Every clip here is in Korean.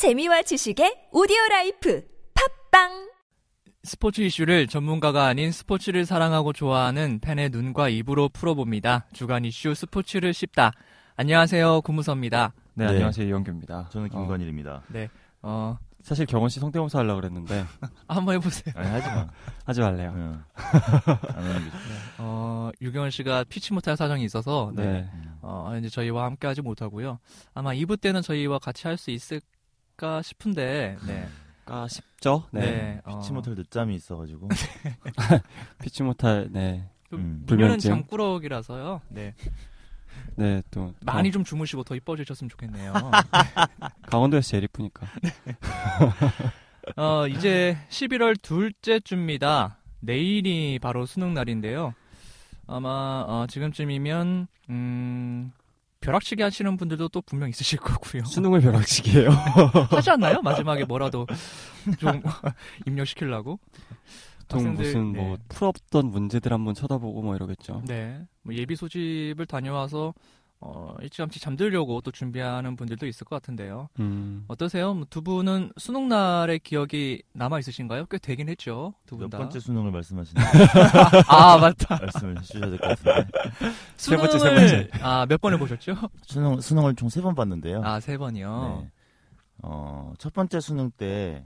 재미와 지식의 오디오 라이프 팟빵 스포츠 이슈를 전문가가 아닌 스포츠를 사랑하고 좋아하는 팬의 눈과 입으로 풀어봅니다. 주간 이슈 스포츠를 씹다. 안녕하세요. 구무서입니다. 네, 네. 안녕하세요 이영규입니다. 저는 어, 김건일입니다. 어, 사실 경원 씨 성대모사 하려고 그랬는데 한번 해보세요. 아니 하지 마. 하지 말래요. 게 좋아. 어, 유경원 씨가 피치 못할 사정이 있어서, 네. 네. 어, 이제 저희와 함께 하지 못하고요. 아마 2부 때는 저희와 같이 할 수 있을 까 싶은데, 네. 까 싶죠? 네. 네. 어, 피치 못할 늦잠이 있어가지고. 피치 못할 네. 좀 음. 불면증. 잠꾸러기라서요. 네. 네, 또 많이 어, 좀 주무시고 더 이뻐지셨으면 좋겠네요. 강원도에서 제일 이쁘니까. 어, 이제 11월 둘째 주입니다. 내일이 바로 수능 날인데요. 아마 어, 지금쯤이면 음, 벼락치기 하시는 분들도 또 분명 있으실 거고요. 수능을 벼락치기예요. 하지 않나요? 마지막에 뭐라도 좀 입력시키려고. 보통 무슨 네. 뭐 풀었던 문제들 한번 쳐다보고 뭐 이러겠죠. 네. 뭐 예비 소집을 다녀와서 어, 일찌감치 잠들려고 또 준비하는 분들도 있을 것 같은데요. 음. 어떠세요? 뭐두 분은 수능 날의 기억이 남아 있으신가요? 꽤 되긴 했죠. 두분몇 다. 번째 수능을 말씀하시는 아, 맞다. 말씀을 해주셔야 될 것 같은데. 세 번째, 세 수능을 아, 몇 번을 보셨죠? 수능, 수능을 총 세 번 봤는데요. 아, 세 번이요. 네. 어, 첫 번째 수능 때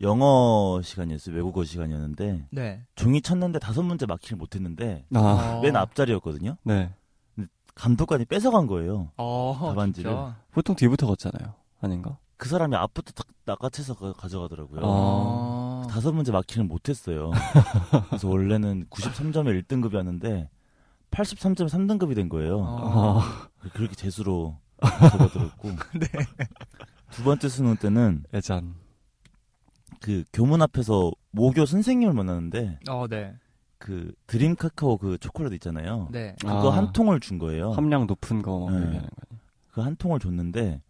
영어 시간이었어요. 외국어 시간이었는데 네. 종이 쳤는데 다섯 문제 맞히를 못했는데 아, 어. 맨 앞자리였거든요. 네. 감독관이 뺏어간 거예요. 어, 답안지를. 진짜. 보통 뒤부터 걷잖아요. 아닌가? 그 사람이 앞부터 탁 낚아채서 가- 가져가더라고요. 어. 다섯 문제 맞히는 못했어요. 그래서 원래는 93점의 1등급이었는데 83점 3등급이 된 거예요. 어. 그렇게 재수로 적어들었고 네. 두 번째 수능 때는 애잔. 그 교문 앞에서 모교 선생님을 만났는데 어, 네. 그 드림 카카오 그 초콜릿 있잖아요. 네. 그거 아. 한 통을 준 거예요. 함량 높은 거 네. 얘기하는 거 아니에요? 그한 통을 줬는데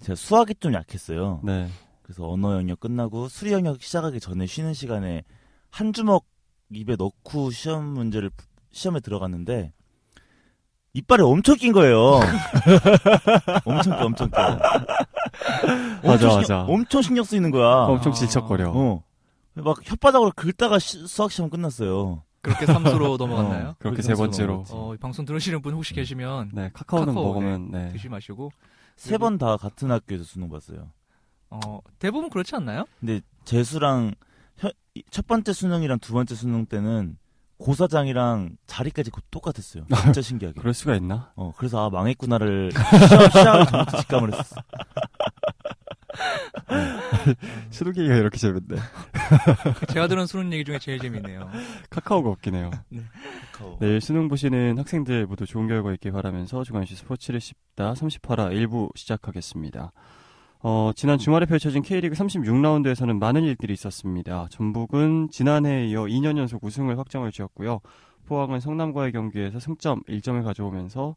제가 수학이 좀 약했어요. 네. 그래서 언어 영역 끝나고 수리 영역 시작하기 전에 쉬는 시간에 한 주먹 입에 넣고 시험 문제를 푸- 시험에 들어갔는데 이빨에 엄청 낀 거예요. 엄청 끼, 엄청 끼. 맞아, 엄청 신경- 맞아. 엄청 신경 쓰이는 거야. 엄청 아. 질척거려. 어. 막 혓바닥으로 긁다가 시- 수학 시험 끝났어요. 그렇게 삼수로 넘어갔나요? 어, 그렇게 세 번째로. 어, 방송 들으시는 분 혹시 계시면 네, 카카오는 카카오, 먹으면 네. 드시 마시고. 세 번 다 같은 학교에서 수능 봤어요. 어, 대부분 그렇지 않나요? 근데 재수랑 혀- 첫 번째 수능이랑 두 번째 수능 때는 고사장이랑 자리까지 고- 똑같았어요. 진짜 신기하게. 그럴 수가 있나? 어, 그래서 아 망했구나를 시험 시작하기 전부터 직감을 했었어. 수능 얘기가 이렇게 재밌네. 제가 들은 수능 얘기 중에 제일 재밌네요. 카카오가 없긴 해요. 카카오. 내일 수능 보시는 학생들 모두 좋은 결과 있길 바라면서 주간시 스포츠를 씹다 38화 1부 시작하겠습니다. 어, 지난 주말에 펼쳐진 K리그 36라운드에서는 많은 일들이 있었습니다. 전북은 지난해에 이어 2년 연속 우승을 확정을 지었고요. 포항은 성남과의 경기에서 승점 1점을 가져오면서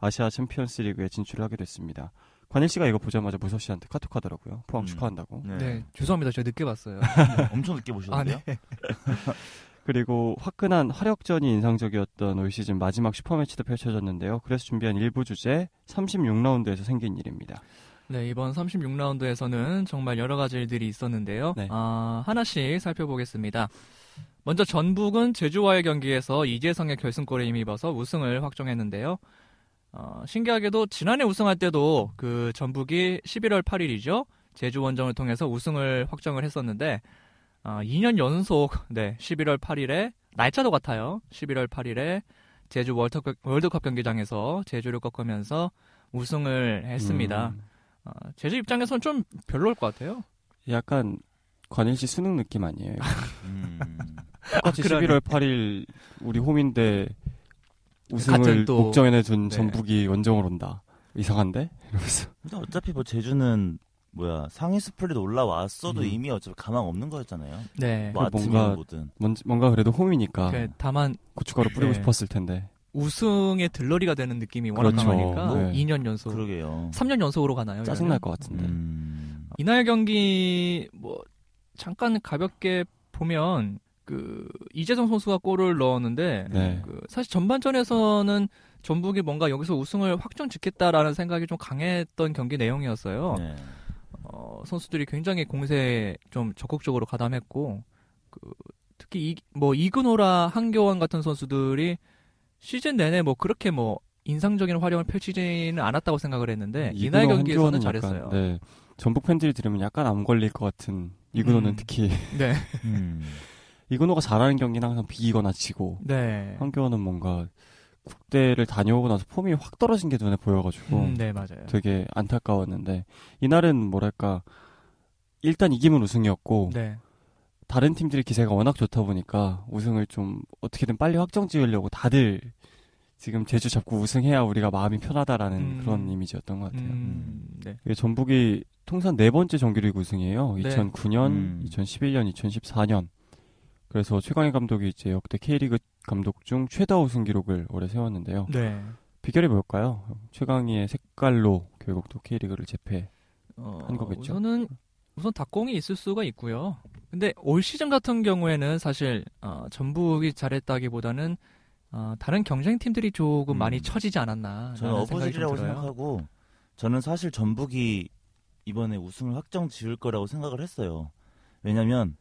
아시아 챔피언스 리그에 진출을 하게 됐습니다. 건일 씨가 이거 보자마자 무서 씨한테 카톡하더라고요. 포항 음. 축하한다고. 네. 네. 죄송합니다. 제가 늦게 봤어요. 엄청 늦게 아, 보셨는데요? 네. 그리고 화끈한 화력전이 인상적이었던 올 시즌 마지막 슈퍼매치도 펼쳐졌는데요. 그래서 준비한 1부 주제 36라운드에서 생긴 일입니다. 네, 이번 36라운드에서는 정말 여러 가지 일들이 있었는데요. 네. 아, 하나씩 살펴보겠습니다. 먼저 전북은 제주와의 경기에서 이재성의 결승골에 힘입어서 우승을 확정했는데요. 어, 신기하게도 지난해 우승할 때도 그 전북이 11월 8일이죠. 제주 원정을 통해서 우승을 확정을 했었는데 아, 2년 연속 네, 11월 8일에 날짜도 같아요. 11월 8일에 제주 월드컵, 월드컵 경기장에서 제주를 꺾으면서 우승을 했습니다. 음, 어, 제주 입장에서는 좀 별로일 것 같아요. 약간 건일 씨 수능 느낌 아니에요? 음. 똑같이 그러네. 11월 8일 우리 홈인데 우승을 또- 목전에 둔 네. 전북이 원정을 온다. 이상한데? 이러면서. 근데 어차피 뭐 제주는 뭐야 상위 스플릿 올라왔어도 음. 이미 어차피 가망 없는 거였잖아요. 네. 뭐 뭔가- 뭐든. 뭔- 뭔가 그래도 홈이니까 그 다만 고춧가루 뿌리고 네. 싶었을 텐데. 우승의 들러리가 되는 느낌이 워낙 그렇죠. 강하니까 네. 2년 연속, 그러게요. 3년 연속으로 가나요? 짜증 날 것 같은데. 음. 이날 경기 뭐 잠깐 가볍게 보면 그 이재성 선수가 골을 넣었는데 네. 그 사실 전반전에서는 전북이 뭔가 여기서 우승을 확정 짓겠다라는 생각이 좀 강했던 경기 내용이었어요. 네. 어, 어, 선수들이 굉장히 공세에 좀 적극적으로 가담했고 그, 특히 이, 뭐 이근호라 한교원 같은 선수들이 시즌 내내 뭐 그렇게 뭐 인상적인 활약을 펼치지는 않았다고 생각을 했는데 이날 경기에서는 잘했어요. 약간, 네. 전북 팬들이 들으면 약간 암 걸릴 것 같은 이근호는 음. 특히 네. 음. 이근호가 잘하는 경기는 항상 비기거나 지고 네. 한교원은 뭔가 국대를 다녀오고 나서 폼이 확 떨어진 게 눈에 보여가지고 음, 네, 맞아요. 되게 안타까웠는데 이날은 뭐랄까 일단 이기면 우승이었고 네. 다른 팀들의 기세가 워낙 좋다 보니까 우승을 좀 어떻게든 빨리 확정 지으려고 다들 지금 제주 잡고 우승해야 우리가 마음이 편하다라는 음. 그런 이미지였던 것 같아요. 음, 네. 이게 전북이 통산 네 번째 정규리그 우승이에요. 네. 2009년, 음. 2011년, 2014년. 그래서 최강희 감독이 이제 역대 K리그 감독 중 최다 우승 기록을 올해 세웠는데요. 네. 비결이 뭘까요? 최강희의 색깔로 결국 또 K리그를 제패. 어, 한 거겠죠? 우선은 우선 닭공이 있을 수가 있고요. 근데 올 시즌 같은 경우에는 사실 어, 전북이 잘했다기보다는 어, 다른 경쟁 팀들이 조금 음. 많이 처지지 않았나. 저는 어거지라고 생각하고 저는 사실 전북이 이번에 우승을 확정 지을 거라고 생각을 했어요. 왜냐면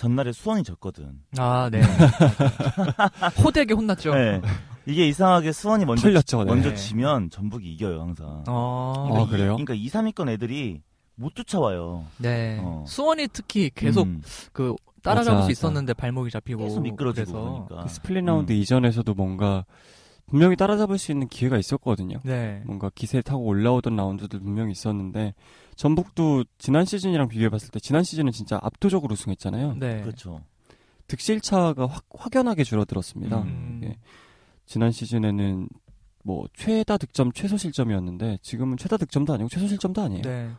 전날에 수원이 졌거든. 아, 네. 호되게 혼났죠. 네. 이게 이상하게 수원이 먼저 털렸죠. 네. 먼저 네. 지면 전북이 이겨요 항상. 어, 아, 이- 그래요? 그러니까 2, 3위권 애들이 못 쫓아와요. 네. 어. 수원이 특히 계속 음. 그 따라잡을 맞아, 수. 있었는데 발목이 잡히고 계속 미끄러지고 그래서 그러니까. 그 스플릿 라운드 음. 이전에서도 뭔가 분명히 따라잡을 수 있는 기회가 있었거든요. 네. 뭔가 기세 타고 올라오던 라운드도 분명히 있었는데 전북도 지난 시즌이랑 비교해봤을 때 지난 시즌은 진짜 압도적으로 우승했잖아요. 네. 그렇죠. 득실차가 확, 확연하게 줄어들었습니다. 음. 예. 지난 시즌에는 뭐 최다 득점 최소 실점이었는데 지금은 최다 득점도 아니고 최소 실점도 아니에요. 네.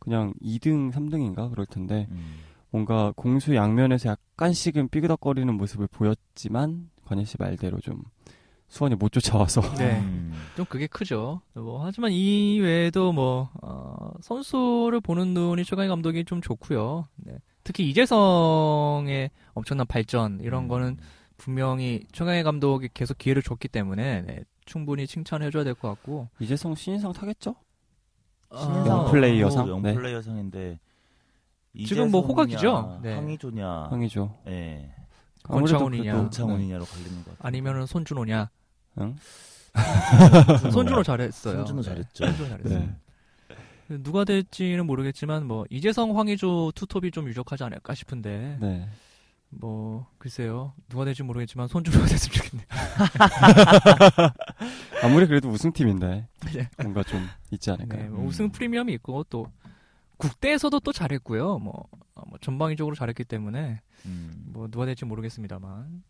그냥 2등, 3등인가 그럴 텐데 음. 뭔가 공수 양면에서 약간씩은 삐그덕거리는 모습을 보였지만 관현 씨 말대로 좀 수원이 못 쫓아와서 네. 음. 좀 그게 크죠. 뭐 하지만 이 외에도 뭐 어, 선수를 보는 눈이 최강희 감독이 좀 좋고요. 네. 특히 이재성의 엄청난 발전 이런 음. 거는 분명히 최강희 감독이 계속 기회를 줬기 때문에 네, 충분히 칭찬해줘야 될 것 같고 이재성 신인상 타겠죠? 신인상 영플레이어상? 영 네. 플레이어상인데 지금 뭐 호각이죠? 네. 황의조냐, 황이죠. 예, 권창훈이냐. 그래도- 네. 갈리는 것 같아요. 아니면은 손준호냐? 응? 손준호 잘했어요. 손준호 네, 잘했죠. 손준호 잘했어요. 네. 누가 될지는 모르겠지만 뭐 이재성, 황의조 투톱이 좀 유력하지 않을까 싶은데 네. 뭐 글쎄요 누가 될지 모르겠지만 손준호가 됐으면 좋겠네요. 아무리 그래도 우승 팀인데 네. 뭔가 좀 있지 않을까요? 네, 뭐 음. 우승 프리미엄이 있고 또 국대에서도 또 잘했고요. 뭐, 어, 뭐 전방위적으로 잘했기 때문에 음. 뭐 누가 될지 모르겠습니다만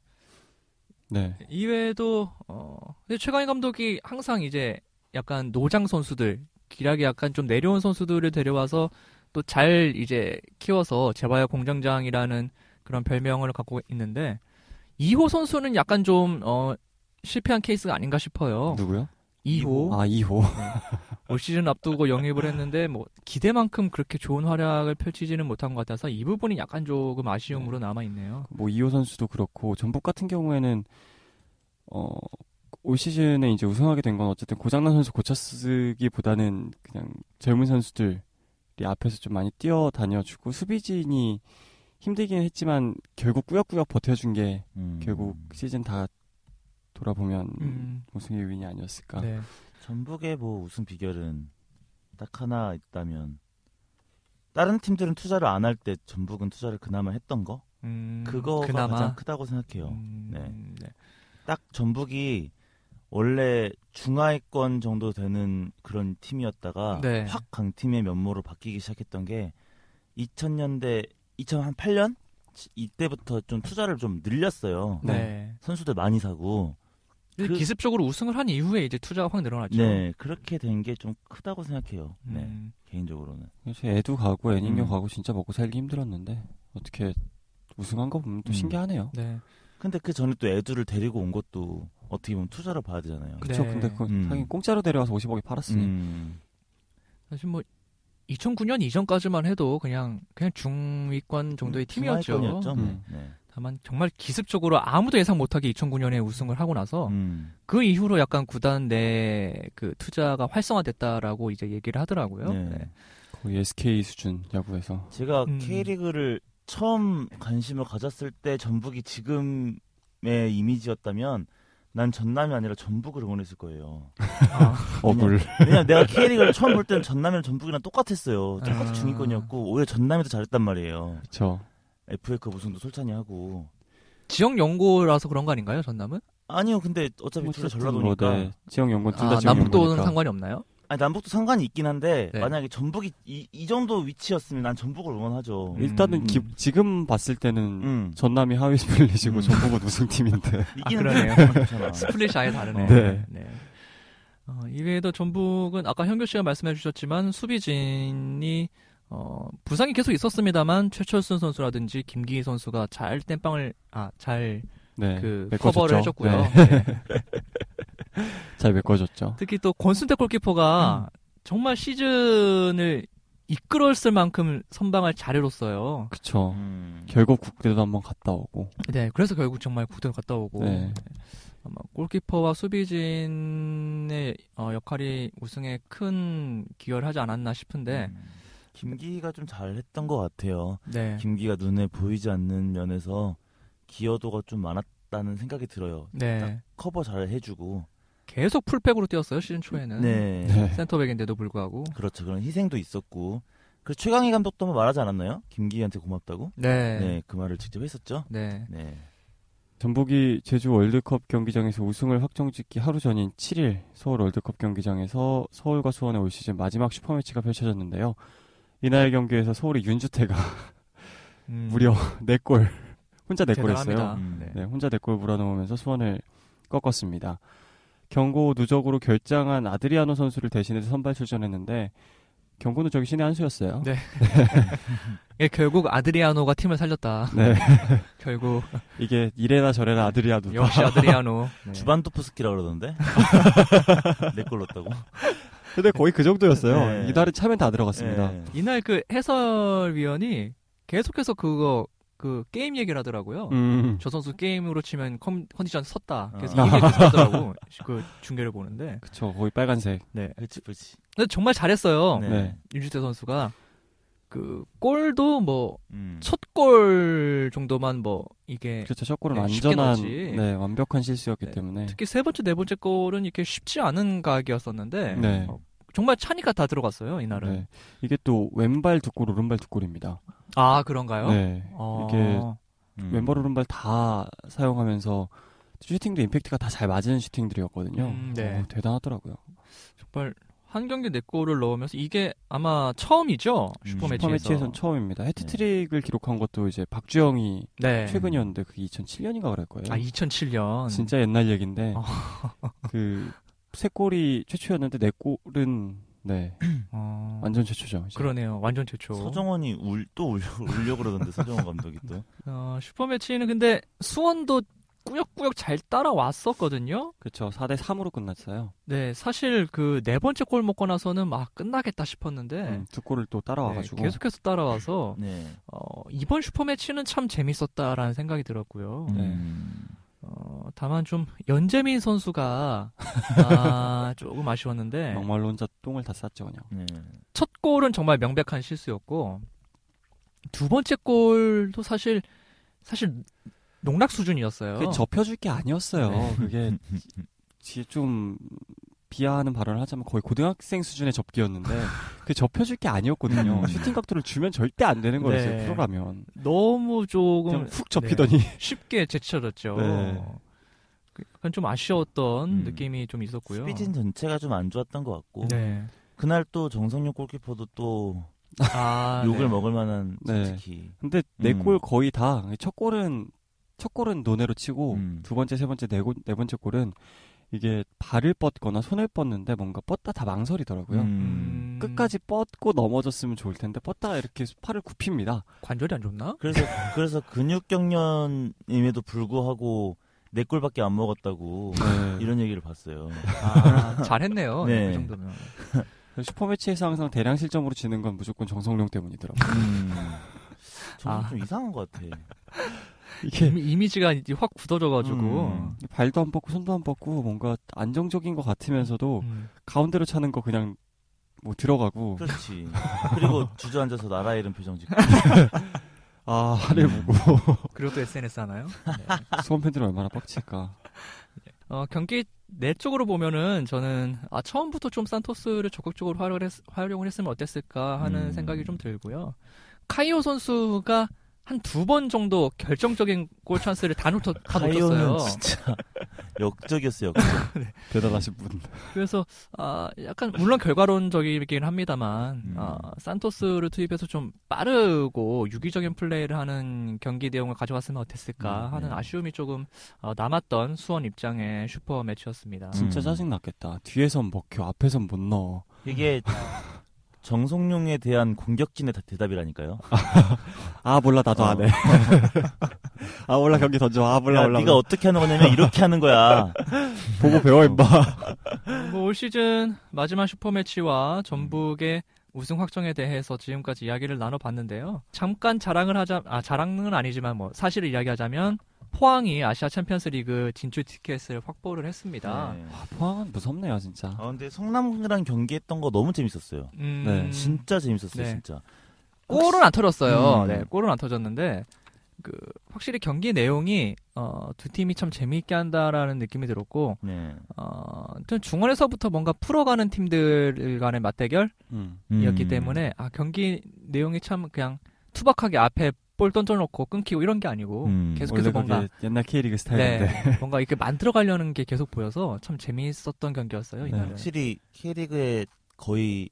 네. 이외에도 어 근데 최강희 감독이 항상 이제 약간 노장 선수들 기량이 약간 좀 내려온 선수들을 데려와서 또 잘 이제 키워서 제바야 공장장이라는 그런 별명을 갖고 있는데 이호 선수는 약간 좀 어, 실패한 케이스가 아닌가 싶어요. 누구요? 이호 아 2호. 올 시즌 앞두고 영입을 했는데 뭐 기대만큼 그렇게 좋은 활약을 펼치지는 못한 것 같아서 이 부분이 약간 조금 아쉬움으로 남아 있네요. 뭐 2호 선수도 그렇고 전북 같은 경우에는 어, 올 시즌에 이제 우승하게 된 건 어쨌든 고장난 선수 고쳐 쓰기보다는 그냥 젊은 선수들이 앞에서 좀 많이 뛰어다녀주고 수비진이 힘들긴 했지만 결국 꾸역꾸역 버텨준 게 음. 결국 시즌 다 돌아보면 음, 우승의 요인이 아니었을까. 네. 전북의 뭐 우승 비결은 딱 하나 있다면 다른 팀들은 투자를 안 할 때 전북은 투자를 그나마 했던 거 음, 그거가 그나마 가장 크다고 생각해요. 음, 네. 네. 딱 전북이 원래 중하위권 정도 되는 그런 팀이었다가 네. 확 강팀의 면모로 바뀌기 시작했던 게 2000년대 2008년 이때부터 좀 투자를 좀 늘렸어요. 네. 선수들 많이 사고 그- 기습적으로 우승을 한 이후에 이제 투자가 확 늘어났죠. 네 그렇게 된 게 좀 크다고 생각해요. 네 음, 개인적으로는 그래서 애도 가고 애닝도 음. 가고 진짜 먹고 살기 힘들었는데 어떻게 우승한 거 보면 또 음. 신기하네요. 네. 근데 그 전에 또 애들을 데리고 온 것도 어떻게 보면 투자로 봐야 되잖아요. 그쵸. 네. 근데 그 음. 하긴 공짜로 데려와서 50억에 팔았으니. 음, 사실 뭐 2009년 이전까지만 해도 그냥 그냥 중위권 정도의 팀이었죠. 중하위권이었죠. 음. 네. 다만 정말 기습적으로 아무도 예상 못하게 2009년에 우승을 하고 나서 음. 그 이후로 약간 구단 내 그 투자가 활성화됐다라고 이제 얘기를 하더라고요. 네. 네. 거의 SK 수준 야구에서. 제가 음. K리그를 처음 관심을 가졌을 때 전북이 지금의 이미지였다면 난 전남이 아니라 전북을 응원했을 거예요. 아, 어불. 왜냐면 내가 K리그를 처음 볼 때는 전남이랑 전북이랑 똑같았어요. 똑같이 아. 중위권이었고 오히려 전남이 더 잘했단 말이에요. 그쵸. FA컵 우승도 솔찬히 하고. 지역 연고라서 그런 거 아닌가요, 전남은? 아니요, 근데 어차피 둘다 어쨌든 전라도니까. 뭐, 네. 지역 연구는 둘다 아, 지역 남북도는. 상관이 없나요? 아니 남북도 상관이 있긴 한데 네. 만약에 전북이 이, 이 정도 위치였으면 난 전북을 응원하죠. 음. 일단은 기- 지금 봤을 때는 음. 전남이 하위 스플릿이고 음. 전북은 우승팀인데. 이기는 그러네요. 스플릿이 아예 다르네. 네. 어, 이외에도 전북은 아까 영규 씨가 말씀해 주셨지만 수비진이 어, 부상이 계속 있었습니다만 최철순 선수라든지 김기희 선수가 잘 땜빵을 아잘 네. 그. 커버를 해줬고요. 네. 네. 잘 메꿔줬죠. 특히 또 권순태 골키퍼가 정말 시즌을 이끌었을 만큼 선방을 잘해줬어요. 그쵸. 음. 결국 국대도 한번 갔다 오고. 네, 그래서 결국 정말 구대로 갔다 오고 네. 아마 골키퍼와 수비진의 어, 역할이 우승에 큰 기여를 하지 않았나 싶은데 음. 김기가 좀 잘했던 것 같아요. 네, 김기가 눈에 보이지 않는 면에서 기여도가 좀 많았다는 생각이 들어요. 네, 커버 잘 해주고. 계속 풀백으로 뛰었어요 시즌 초에는 네. 네. 센터백인데도 불구하고 그렇죠. 그런 희생도 있었고. 그래서 최강희 감독도 한번 말하지 않았나요? 김기한테 고맙다고? 네, 네. 네, 그 말을 직접 했었죠. 네. 네. 전북이 제주 월드컵 경기장에서 우승을 확정짓기 하루 전인 7일 서울 월드컵 경기장에서 서울과 수원의 올 시즌 마지막 슈퍼매치가 펼쳐졌는데요. 이날 경기에서 서울의 윤주태가 음, 무려 4골, 혼자 4골 대단합니다. 했어요. 음. 네. 네, 혼자 4골 불어넣으면서 수원을 꺾었습니다. 경고 누적으로 결장한 아드리아노 선수를 대신해서 선발 출전했는데 경고는 저기 신의 한 수였어요. 네. 예, 결국 아드리아노가 팀을 살렸다. 네. 결국 이게 이래나 저래나 아드리아노. 역시 아드리아노. 네. 주반토프스키라 그러던데? 내골 넣었다고? 근데 거의 그 정도였어요. 네. 이달은 차면 다 들어갔습니다. 네. 이날 그 해설위원이 계속해서 그거 그 게임 얘기를 하더라고요. 음. 저 선수 게임으로 치면 컨, 컨디션 섰다. 그래서 아. 이 얘기 계속 하더라고. 그 중계를 보는데. 그쵸, 거의 빨간색. 네. 그렇지, 그렇지. 근데 정말 잘했어요. 네. 네. 윤주태 선수가 그 골도 뭐 음. 첫골 정도만 뭐 이게 그렇죠. 첫 골은 네, 쉽게 완전한. 네, 완벽한 실수였기 네. 때문에. 특히 세 번째 네 번째 골은 이렇게 쉽지 않은 각이었었는데 네. 어, 정말 차니까 다 들어갔어요 이날은. 네. 이게 또 왼발 두 골, 오른발 두 골입니다. 아 그런가요? 네. 어, 이게 음. 왼발, 오른발 다 사용하면서 슈팅도 임팩트가 다 잘 맞은 슈팅들이었거든요. 음, 네. 어, 대단하더라고요. 정말 한 경기 네 골을 넣으면서 이게 아마 처음이죠 음, 슈퍼매치에서. 슈퍼매치에선 처음입니다. 해트트릭을 기록한 것도 이제 박주영이 네. 최근이었는데 그게 2007년인가 그럴 거예요. 아 2007년. 진짜 옛날 얘기인데 어. 그 세 골이 최초였는데 네 골은 네 어, 완전 최초죠. 이제. 그러네요. 완전 최초. 서정원이 울, 또 울려, 울려 그러던데, 서정원 감독이 또. 어, 슈퍼 매치는 근데 수원도 꾸역꾸역 잘 따라왔었거든요. 그렇죠. 4대 3으로 끝났어요. 네, 사실 그 네 번째 골 먹고 나서는 막 끝나겠다 싶었는데 음, 두 골을 또 따라와가지고 네, 계속해서 따라와서 네. 어, 이번 슈퍼 매치는 참 재밌었다라는 생각이 들었고요. 네. 음. 어, 다만 좀 연재민 선수가 아, 조금 아쉬웠는데 막말로 혼자 똥을 다 쌌죠 그냥. 네. 첫 골은 정말 명백한 실수였고 두 번째 골도 사실 사실 농락 수준이었어요. 그게 접혀줄 게 아니었어요. 네. 그게 지- 좀 비하하는 발언을 하자면 거의 고등학생 수준의 접기였는데 그 접혀줄 게 아니었거든요. 음. 슈팅 각도를 주면 절대 안 되는 거였어요. 네. 프로라면 너무 조금 훅 접히더니 쉽게 제쳐졌죠. 네. 그 약간 좀 아쉬웠던 음. 느낌이 좀 있었고요. 수비진 전체가 좀 안 좋았던 것 같고. 네. 그날 또 정성용 골키퍼도 또 아, 욕을 네. 먹을 만한 네. 솔직히. 근데 네 음. 골 거의 다 첫 골은 첫 골은 논외로 치고 음. 두 번째 세 번째 네, 골, 네 번째 골은 이게 발을 뻗거나 손을 뻗는데 뭔가 뻗다 다 망설이더라고요. 음, 끝까지 뻗고 넘어졌으면 좋을 텐데 뻗다가 이렇게 팔을 굽힙니다. 관절이 안 좋나? 그래서 그래서 근육 경련임에도 불구하고 네 골밖에 안 먹었다고 네. 이런 얘기를 봤어요. 아, 잘했네요. 네. 네. 그 정도면. 슈퍼매치에서 항상 대량 실점으로 지는 건 무조건 정성룡 때문이더라고요. 음. 아. 좀 이상한 것 같아. 이게 이미, 이미지가 이제 확 굳어져가지고. 음. 발도 안 뻗고 손도 안 뻗고 뭔가 안정적인 것 같으면서도 음. 가운데로 차는 거 그냥 뭐 들어가고 그렇지. 그리고 주저앉아서 나라 이름 표정 짓고. 아 하늘 음. 보고 그리고 또 SNS 하나요? 수원 팬들은 얼마나 빡칠까. 어, 경기 내 쪽으로 보면은 저는 아 처음부터 좀 산토스를 적극적으로 활용을, 했, 활용을 했으면 어땠을까 하는 음. 생각이 좀 들고요. 카이오 선수가 한 두 번 정도 결정적인 골 찬스를 다, 놓쳤, 다 놓쳤어요. 진짜 역적이었어요. 역적. 대단하신 분. 그래서 아 약간 물론 결과론적이긴 합니다만 음. 아, 산토스를 투입해서 좀 빠르고 유기적인 플레이를 하는 경기 내용을 가져왔으면 어땠을까 음, 하는 네. 아쉬움이 조금 어, 남았던 수원 입장의 슈퍼 매치였습니다. 진짜 음. 짜증 났겠다. 뒤에선 먹혀, 앞에선 못 넣어. 이게 정성룡에 대한 공격진의 다- 대답이라니까요. 아 몰라 나도 어. 안 해. 아 몰라 경기 던져. 아 몰라 야, 몰라. 네가 어떻게 하는 거냐면 이렇게 하는 거야. 보고 배워 임마. 뭐올 시즌 마지막 슈퍼 매치와 전북의 우승 확정에 대해서 지금까지 이야기를 나눠봤는데요. 잠깐 자랑을 하자, 아 자랑은 아니지만 뭐 사실을 이야기하자면 포항이 아시아 챔피언스리그 진출 티켓을 확보를 했습니다. 네. 아, 포항은 무섭네요 진짜. 아 근데 성남이랑 경기했던 거 너무 재밌었어요. 음, 네. 진짜 재밌었어요, 네. 진짜. 골은 안 터졌어요. 음. 네, 골은 안 터졌는데 그 확실히 경기 내용이 어, 두 팀이 참 재미있게 한다라는 느낌이 들었고 네. 어, 중원에서부터 뭔가 풀어가는 팀들 간의 맞대결이었기 음. 때문에 아 경기 내용이 참 그냥 투박하게 앞에 볼 던져놓고 끊기고 이런 게 아니고 음. 계속해서 뭔가 옛날 K리그 스타일인데. 네, 뭔가 이렇게 만들어가려는 게 계속 보여서 참 재미있었던 경기였어요 네. 이날은. 확실히 K리그의 거의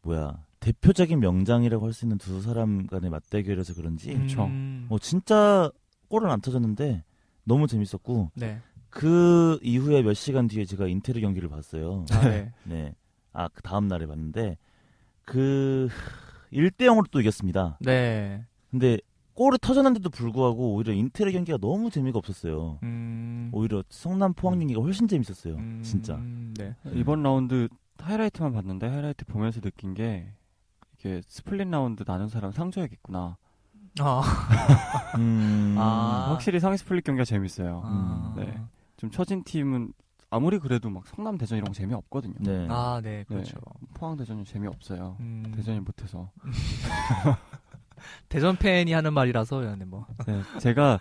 뭐야 대표적인 명장이라고 할 수 있는 두 사람 간의 맞대결이라서 그런지 그쵸. 음, 뭐 진짜 골은 안 터졌는데 너무 재밌었고 네. 그 이후에 몇 시간 뒤에 제가 인테르 경기를 봤어요. 아, 네. 네. 아, 그 다음 날에 봤는데 그 1대 0으로 또 이겼습니다. 네. 근데 골이 터졌는데도 불구하고 오히려 인테르 경기가 너무 재미가 없었어요. 음, 오히려 성남 포항 경기가 훨씬 재밌었어요. 음, 진짜. 네. 이번 라운드 하이라이트만 봤는데 하이라이트 보면서 느낀 게 이게 스플릿 라운드 나눈 사람 상줘야겠구나. 아, 음. 아. 확실히 상위 스플릿 경기가 재밌어요. 아, 네. 좀 처진 팀은 아무리 그래도 막 성남 대전 이런 거 재미 없거든요. 네. 아, 네, 그렇죠. 포항 대전은 재미 없어요. 음, 대전이 못해서. 대전 팬이 하는 말이라서 네, 뭐. 네, 제가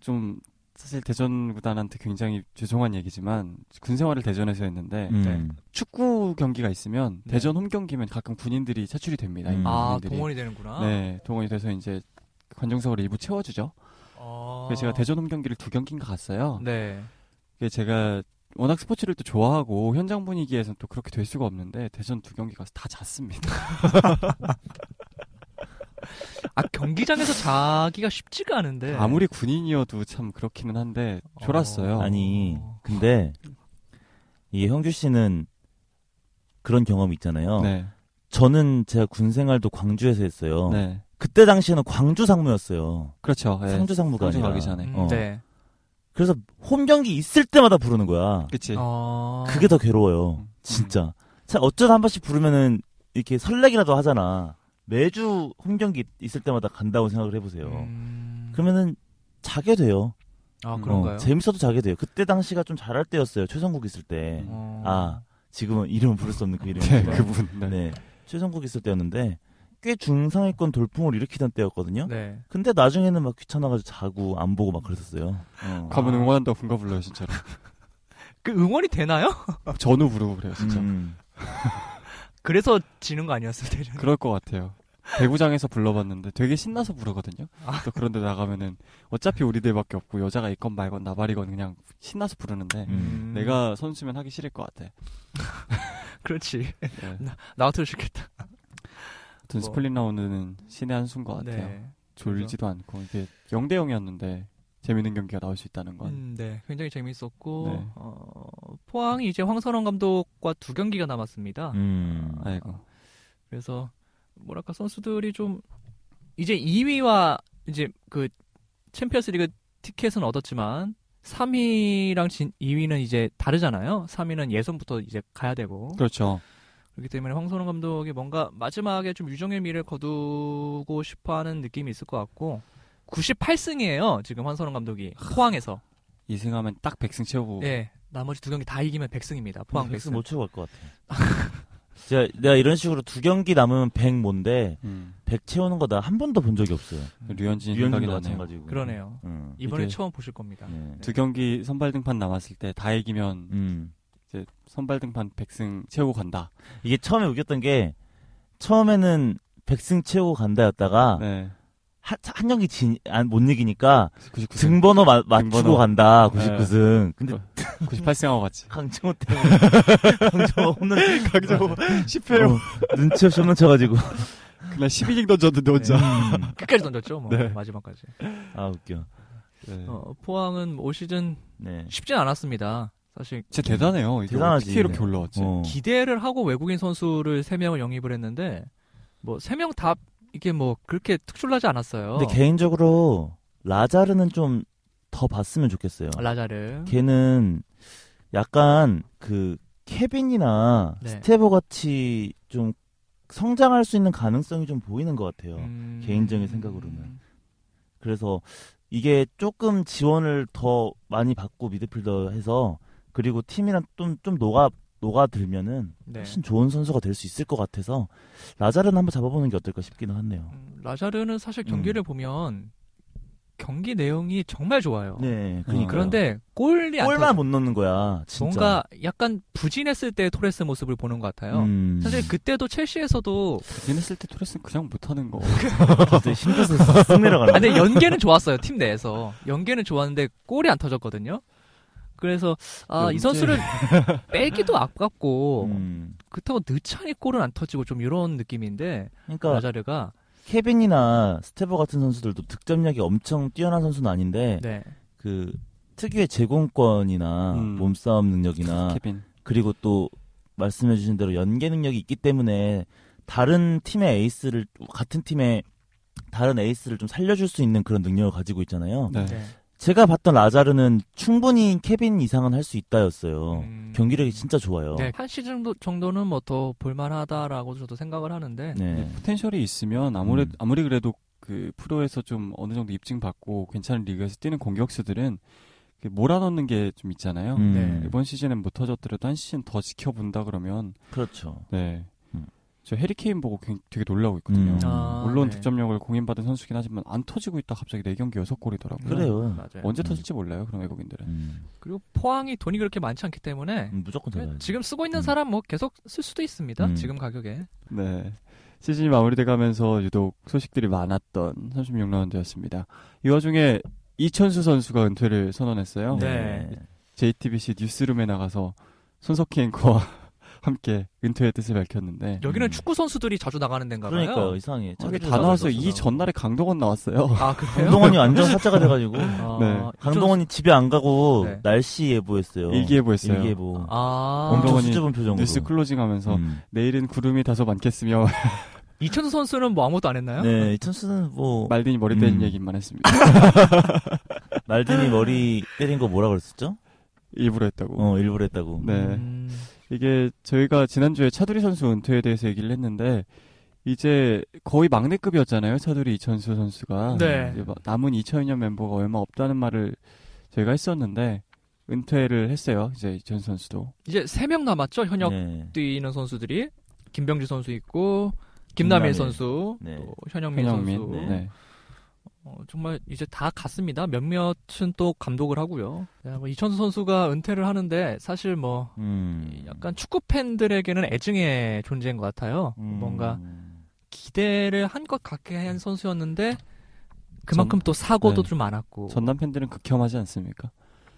좀 사실 대전 구단한테 굉장히 죄송한 얘기지만 군 생활을 대전에서 했는데 음. 네. 축구 경기가 있으면 네. 대전 홈 경기면 가끔 군인들이 차출이 됩니다. 음. 아, 군인들이. 동원이 되는구나. 네, 동원이 돼서 이제 관중석으로 일부 채워주죠. 어... 그래서 제가 대전 홈 경기를 두 경기인가 갔어요. 네. 그게 제가 워낙 스포츠를 또 좋아하고 현장 분위기에서는 또 그렇게 될 수가 없는데 대전 두 경기 가서 다 잤습니다. 아, 경기장에서 자기가 쉽지가 않은데. 아무리 군인이어도 참 그렇기는 한데 졸았어요. 어. 아니, 근데 이 형규 씨는 그런 경험이 있잖아요. 네, 저는 제가 군 생활도 광주에서 했어요. 네, 그때 당시에는 광주 상무였어요. 그렇죠. 네. 상주 상무가 상주 아니라. 가기 전에. 음, 어. 네. 그래서 홈 경기 있을 때마다 부르는 거야. 그치. 어... 그게 더 괴로워요. 음. 진짜. 자, 어쩌다 한 번씩 부르면은 이렇게 설레기라도 하잖아. 매주 홈 경기 있을 때마다 간다고 생각을 해보세요. 음... 그러면은 자게 돼요. 아, 음, 그런가요? 어, 재밌어도 자게 돼요. 그때 당시가 좀 잘할 때였어요. 최성국 있을 때. 어... 아, 지금은 이름은 부를 수 없는 그 네, 이름이니까. 그분. 네. 네. 최성국 있을 때였는데 꽤 중상위권 돌풍을 일으키던 때였거든요. 네. 근데 나중에는 막 귀찮아가지고 자고 안 보고 막 그랬었어요. 어. 가면 응원한다고 군가 불러요, 진짜로. 그 응원이 되나요? 전우 부르고 그래요, 진짜. 음. 그래서 지는 거 아니었어요, 대전? 그럴 것 같아요. 배구장에서 불러봤는데 되게 신나서 부르거든요. 아. 또 그런데 나가면은 어차피 우리들밖에 없고 여자가 있건 말건 나발이건 그냥 신나서 부르는데 음. 내가 선수면 하기 싫을 것 같아. 그렇지. 네. 나 같아도 싫겠다. 아무튼 뭐. 스플릿 라운드는 신의 한 수인 것 같아요. 네. 졸지도 않고 이게 0대 0이었는데 재밌는 경기가 나올 수 있다는 건. 음, 네. 굉장히 재밌었고, 네. 어, 포항이 이제 황선홍 감독과 두 경기가 남았습니다. 음. 아이고. 그래서, 뭐랄까, 선수들이 좀, 이제 2위와 이제 그 챔피언스 리그 티켓은 얻었지만, 3위랑 진, 2위는 이제 다르잖아요. 3위는 예선부터 이제 가야 되고. 그렇죠. 그렇기 때문에 황선홍 감독이 뭔가 마지막에 좀 유종의 미를 거두고 싶어 하는 느낌이 있을 것 같고, 98승이에요. 지금 황선홍 감독이. 포항에서. 2승하면 딱 100승 채우고 예. 나머지 두 경기 다 이기면 100승입니다. 포항 백스 100승. 못갈것 같아. 제가 내가 이런 식으로 두 경기 남으면 100 뭔데 음. 100 채우는 거나한 번도 본 적이 없어요. 류현진 생각이 나네요. 마찬가지고. 그러네요. 음. 이번에 처음 보실 겁니다. 네. 두 경기 선발 등판 남았을 때 다 이기면 음. 이제 선발 등판 100승 채우고 간다. 이게 처음에 웃겼던 게 처음에는 100승 채우고 간다였다가 네. 한, 한 경기 진, 안, 못 이기니까 99승. 등번호 마- 맞추고 등번호. 간다. 네. 99승. 근데 98승하고 갔지. 강정호 때문에 강정호 홈런 강정호 어, 눈치 없이 홈런 쳐가지고 그날 12닝 던졌는데 혼자. 음. 끝까지 던졌죠. 뭐 네. 마지막까지. 아 웃겨. 네. 어, 포항은 올 시즌 네. 쉽진 않았습니다. 사실 진짜 대단해요. 이게 대단하지. 어떻게 이렇게 올라왔지? 어. 기대를 하고 외국인 선수를 3명을 영입을 했는데 뭐 3명 다 이게 뭐 그렇게 특출나지 않았어요. 근데 개인적으로 라자르는 좀 더 봤으면 좋겠어요. 라자르. 걔는 약간 그 케빈이나 네. 스테보 같이 좀 성장할 수 있는 가능성이 좀 보이는 것 같아요. 음. 개인적인 생각으로는. 그래서 이게 조금 지원을 더 많이 받고 미드필더 해서 그리고 팀이랑 좀, 좀 녹아, 녹아들면은 네. 훨씬 좋은 선수가 될 수 있을 것 같아서 라자르는 한번 잡아보는 게 어떨까 싶기는 하네요. 음, 라자르는 사실 음. 경기를 보면 경기 내용이 정말 좋아요. 네, 그러니까. 그런데 골이 안 골만 터져. 못 넣는 거야. 진짜. 뭔가 약간 부진했을 때 토레스 모습을 보는 것 같아요. 음. 사실 그때도 첼시에서도 부진했을 때 토레스는 그냥 못하는 거. 쓱 내려가는. 아, 근데 연계는 좋았어요 팀 내에서 연계는 좋았는데 골이 안 터졌거든요. 그래서 아, 이? 선수를 빼기도 아깝고 음. 그렇다고 넣자니 골은 안 터지고 좀 이런 느낌인데 그러니까 라자르가 케빈이나 스테보 같은 선수들도 득점력이 엄청 뛰어난 선수는 아닌데 네. 그 특유의 제공권이나 음. 몸싸움 능력이나 케빈. 그리고 또 말씀해 주신 대로 연계 능력이 있기 때문에 다른 팀의 에이스를 같은 팀의 다른 에이스를 좀 살려줄 수 있는 그런 능력을 가지고 있잖아요. 네. 네. 제가 봤던 라자르는 충분히 케빈 이상은 할 수 있다였어요. 음. 경기력이 진짜 좋아요. 네, 한 시즌 정도- 정도는 뭐 더 볼만하다라고 저도 생각을 하는데 네. 포텐셜이 있으면 아무래 음. 아무리 그래도 그 프로에서 좀 어느 정도 입증받고 괜찮은 리그에서 뛰는 공격수들은 그 몰아넣는 게 좀 있잖아요. 음, 네. 이번 시즌엔 못 터졌더라도 한 시즌 더 지켜본다 그러면 그렇죠. 네. 음. 저 해리케인 보고 굉- 되게 놀라고 있거든요. 음. 아, 물론 네. 득점력을 공인받은 선수긴 하지만 안 터지고 있다 갑자기 4경기 6골이더라고요. 그래요. 맞아요. 언제 음. 터질지 몰라요. 그런 외국인들은. 음, 그리고 포항이 돈이 그렇게 많지 않기 때문에 음, 무조건 잡아야죠. 지금 쓰고 있는 음. 사람 뭐 계속 쓸 수도 있습니다. 음. 지금 가격에. 네. 시즌이 마무리돼 가면서 유독 소식들이 많았던 36라운드였습니다. 이 와중에 이천수 선수가 은퇴를 선언했어요. 네. JTBC 뉴스룸에 나가서 손석희 앵커와 함께 은퇴의 뜻을 밝혔는데 여기는 음. 축구 선수들이 자주 나가는 데인가 봐요. 그러니까요. 이상해. 이게 자기들 다 나왔어요. 나가서 이 전날에 강동원 나왔어요. 아, 그래요? 강동원이 완전 사자가 돼가지고 아, 네. 강동원이 집에 안 가고 네. 날씨 예보했어요. 일기예보했어요. 일기예보. 아, 엄청 강동원이 수줍은 표정으로. 뉴스 클로징하면서 음. 내일은 구름이 다소 많겠으며 이천수 선수는 뭐 아무것도 안 했나요? 네, 이천수는 뭐 말든이 머리 때린 음. 얘기만 했습니다. 말든이 머리 때린 거 뭐라 그랬었죠? 일부러 했다고. 어, 일부러 했다고. 네. 음, 이게 저희가 지난주에 차두리 선수 은퇴에 대해서 얘기를 했는데 이제 거의 막내급이었잖아요. 차두리 이천수 선수가. 네. 이제 막 남은 2002년 멤버가 얼마 없다는 말을 저희가 했었는데 은퇴를 했어요. 이제 이천수 선수도. 이제 세 명 남았죠. 현역 네. 뛰는 선수들이 김병지 선수 있고 김남일 김남일. 선수, 네. 또 현영민, 현영민. 선수. 어, 정말 이제 다 갔습니다. 몇몇은 또 감독을 하고요. 야, 뭐 이천수 선수가 은퇴를 하는데 사실 뭐 음. 약간 축구 팬들에게는 애증의 존재인 것 같아요. 음. 뭔가 기대를 한것 같게 한 선수였는데 그만큼 또 사고도 네. 좀 많았고. 전남 팬들은 극혐하지 않습니까?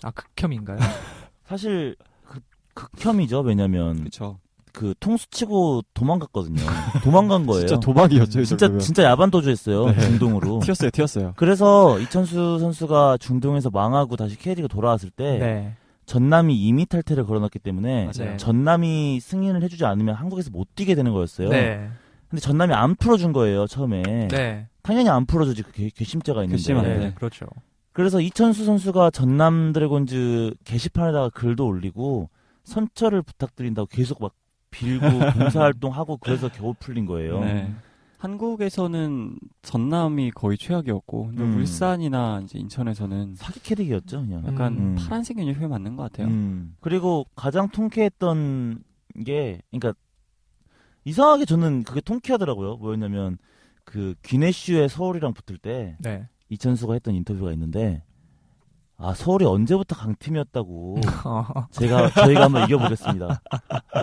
아 극혐인가요? 사실 그, 극혐이죠. 왜냐면 그렇죠. 그 통수 치고 도망갔거든요. 도망간 거예요. 진짜 도박이었죠. 진짜 진짜 야반 도주했어요. 네. 중동으로. 튀었어요. 튀었어요. 그래서 이천수 선수가 중동에서 망하고 다시 K리그 돌아왔을 때 네. 전남이 이미 탈퇴를 걸어놨기 때문에 맞아요. 전남이 승인을 해주지 않으면 한국에서 못 뛰게 되는 거였어요. 네. 근데 전남이 안 풀어준 거예요 처음에. 네. 당연히 안 풀어주지 그 괘- 괘씸죄가 있는데. 괘씸한데. 네. 그렇죠. 그래서 이천수 선수가 전남 드래곤즈 게시판에다가 글도 올리고 선처를 부탁드린다고 계속 막 빌고 봉사활동하고 그래서 겨우 풀린 거예요. 네. 한국에서는 전남이 거의 최악이었고 근데 음. 울산이나 이제 인천에서는 사기 캐릭이었죠 그냥. 약간 음. 파란색 유니폼이 맞는 것 같아요. 음. 그리고 가장 통쾌했던 게, 그러니까 이상하게 저는 그게 통쾌하더라고요. 뭐였냐면 그 귀네슈의 서울이랑 붙을 때 네. 이천수가 했던 인터뷰가 있는데 아 서울이 언제부터 강팀이었다고 어. 제가 저희가 한번 이겨보겠습니다.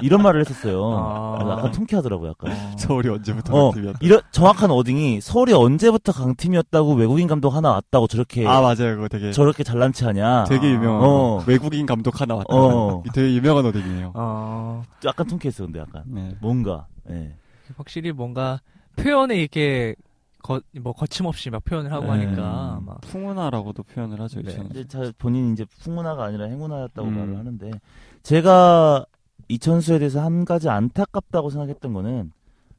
이런 말을 했었어요. 아. 약간 통쾌하더라고요. 약간. 서울이 언제부터 어, 강팀이었다. 이런 정확한 어딩이 서울이 언제부터 강팀이었다고 외국인 감독 하나 왔다고 저렇게 아 맞아요, 그거 되게 저렇게 잘난 체하냐. 되게 유명한 어. 외국인 감독 하나 왔다. 어. 되게 유명한 어딩이에요. 어. 약간 통쾌했어요, 근데 약간 네. 뭔가. 예. 확실히 뭔가 표현에 이렇게 거, 뭐 거침없이 막 표현을 하고 네. 하니까 막 풍운아라고도 표현을 하죠. 네. 이제 자, 본인이 이제 풍운아가 아니라 행운아였다고 음. 말을 하는데 제가 이천수에 대해서 한 가지 안타깝다고 생각했던 거는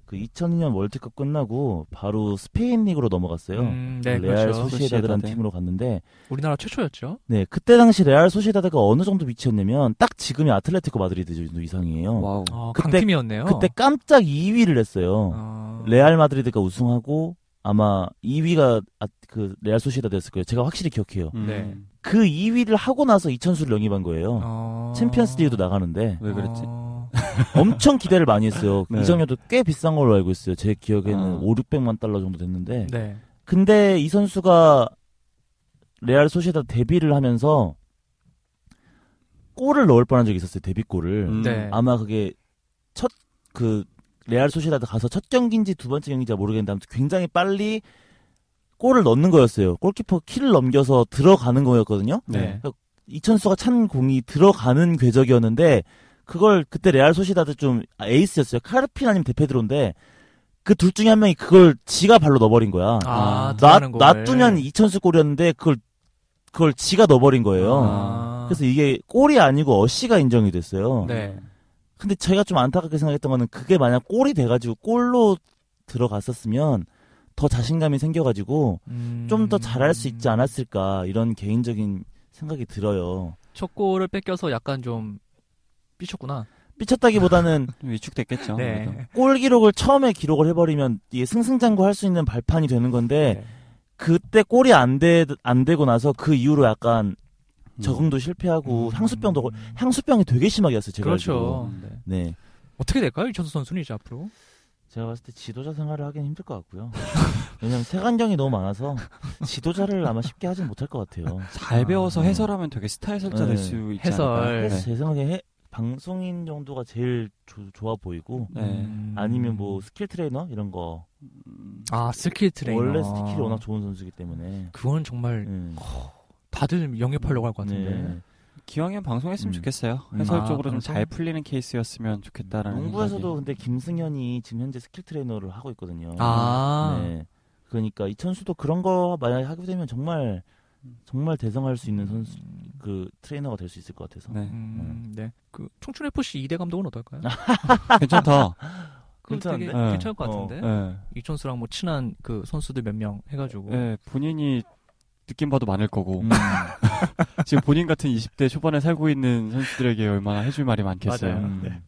그 2002년 월드컵 끝나고 바로 스페인 리그로 넘어갔어요. 음, 네, 레알 그렇죠. 소시에다드라는 소시에다드. 팀으로 갔는데 우리나라 최초였죠. 네 그때 당시 레알 소시에다드가 어느 정도 위치였냐면 딱 지금의 아틀레티코 마드리드 정도 이상이에요. 와우. 어, 그때- 강팀이었네요. 그때 깜짝 2위를 했어요. 어. 레알 마드리드가 우승하고 아마 2위가 아, 그 레알 소시에다드였을 거예요. 제가 확실히 기억해요. 음. 네. 그 2위를 하고 나서 이천수를 영입한 거예요. 어. 챔피언스 리그도 나가는데 왜 그랬지? 어. 엄청 기대를 많이 했어요. 네. 이적료도 꽤 비싼 걸로 알고 있어요. 제 기억에는 아. 5, 600만 달러 정도 됐는데. 네. 근데 이 선수가 레알 소시에다드 데뷔를 하면서 골을 넣을 뻔한 적이 있었어요. 데뷔골을. 음. 네. 아마 그게 첫 그 레알 소시에다 가서 첫 경기인지 두 번째 경기인지 모르겠는데 아무튼 굉장히 빨리 골을 넣는 거였어요. 골키퍼 키를 넘겨서 들어가는 거였거든요. 네. 이천수가 찬 공이 들어가는 궤적이었는데 그걸 그때 레알 소시다드 좀 에이스였어요. 카르핀 아니면 데페드로인데 그 둘 중에 한 명이 그걸 지가 발로 넣어버린 거야. 아, 아, 놔. 놔두면 이천수 골이었는데 그걸 그걸 지가 넣어버린 거예요. 아. 그래서 이게 골이 아니고 어시가 인정이 됐어요. 네. 근데 제가 좀 안타깝게 생각했던 거는 그게 만약 골이 돼가지고 골로 들어갔었으면 더 자신감이 생겨가지고 음. 좀더 잘할 수 있지 않았을까 이런 개인적인 생각이 들어요. 첫 골을 뺏겨서 약간 좀 삐쳤구나. 삐쳤다기보다는 좀 위축됐겠죠. 네. 골 기록을 처음에 기록을 해버리면 이게 승승장구할 수 있는 발판이 되는 건데 네. 그때 골이 안, 되, 안 되고 나서 그 이후로 약간 음. 적응도 실패하고 음. 향수병도 걸- 향수병이 되게 심하게 왔어요 제가 그렇죠. 음. 네. 네 어떻게 될까요? 이천수 선수는 이제 앞으로? 제가 봤을 때 지도자 생활을 하긴 힘들 것 같고요 왜냐면 색안경이 너무 많아서 지도자를 아마 쉽게 하진 못할 것 같아요 잘 배워서 아. 해설하면 되게 스타 해설자 네. 될수 있지 해설. 네. 제 생각에 해- 방송인 정도가 제일 조- 좋아 보이고 네. 음. 아니면 뭐 스킬 트레이너 이런 거 음, 아 스킬 트레이너. 원래 스킬이 워낙 좋은 선수이기 때문에 그건 정말 음. 다들 영입하려고 할 것 같은데. 네. 기왕이면 방송했으면 음. 좋겠어요. 음. 해설적으로 아, 좀 방송? 잘 풀리는 케이스였으면 좋겠다라는 농구에서도 생각이. 근데 김승현이 지금 현재 스킬 트레이너를 하고 있거든요. 아. 네. 그러니까 이천수도 그런 거 만약에 하게 되면 정말 정말 대성할 수 있는 선수 그 트레이너가 될 수 있을 것 같아서. 네. 음, 네. 그 청춘 FC 이대 감독은 어떨까요? 괜찮다. 그 괜찮은데? 네. 괜찮을 것 어. 같은데. 네. 이천수랑 뭐 친한 그 선수들 몇 명 해가지고. 네, 본인이 느낌 봐도 많을 거고 음. 지금 본인 같은 20대 초반에 살고 있는 선수들에게 얼마나 해줄 말이 많겠어요. 음.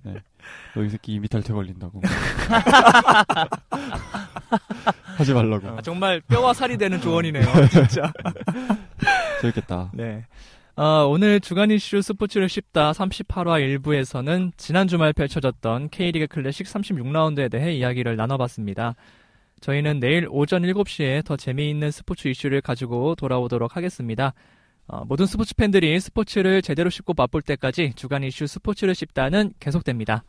너이 새끼 이미 탈퇴 걸린다고. 하지 말라고. 아, 정말 뼈와 살이 되는 조언이네요, 진짜. 재밌겠다. 네. 아, 오늘 주간 이슈 스포츠를 씹다 38화 1부에서는 지난 주말 펼쳐졌던 K리그 클래식 36라운드에 대해 이야기를 나눠봤습니다. 저희는 내일 오전 7시에 더 재미있는 스포츠 이슈를 가지고 돌아오도록 하겠습니다. 어, 모든 스포츠 팬들이 스포츠를 제대로 씹고 맛볼 때까지 주간 이슈 스포츠를 씹다는 계속됩니다.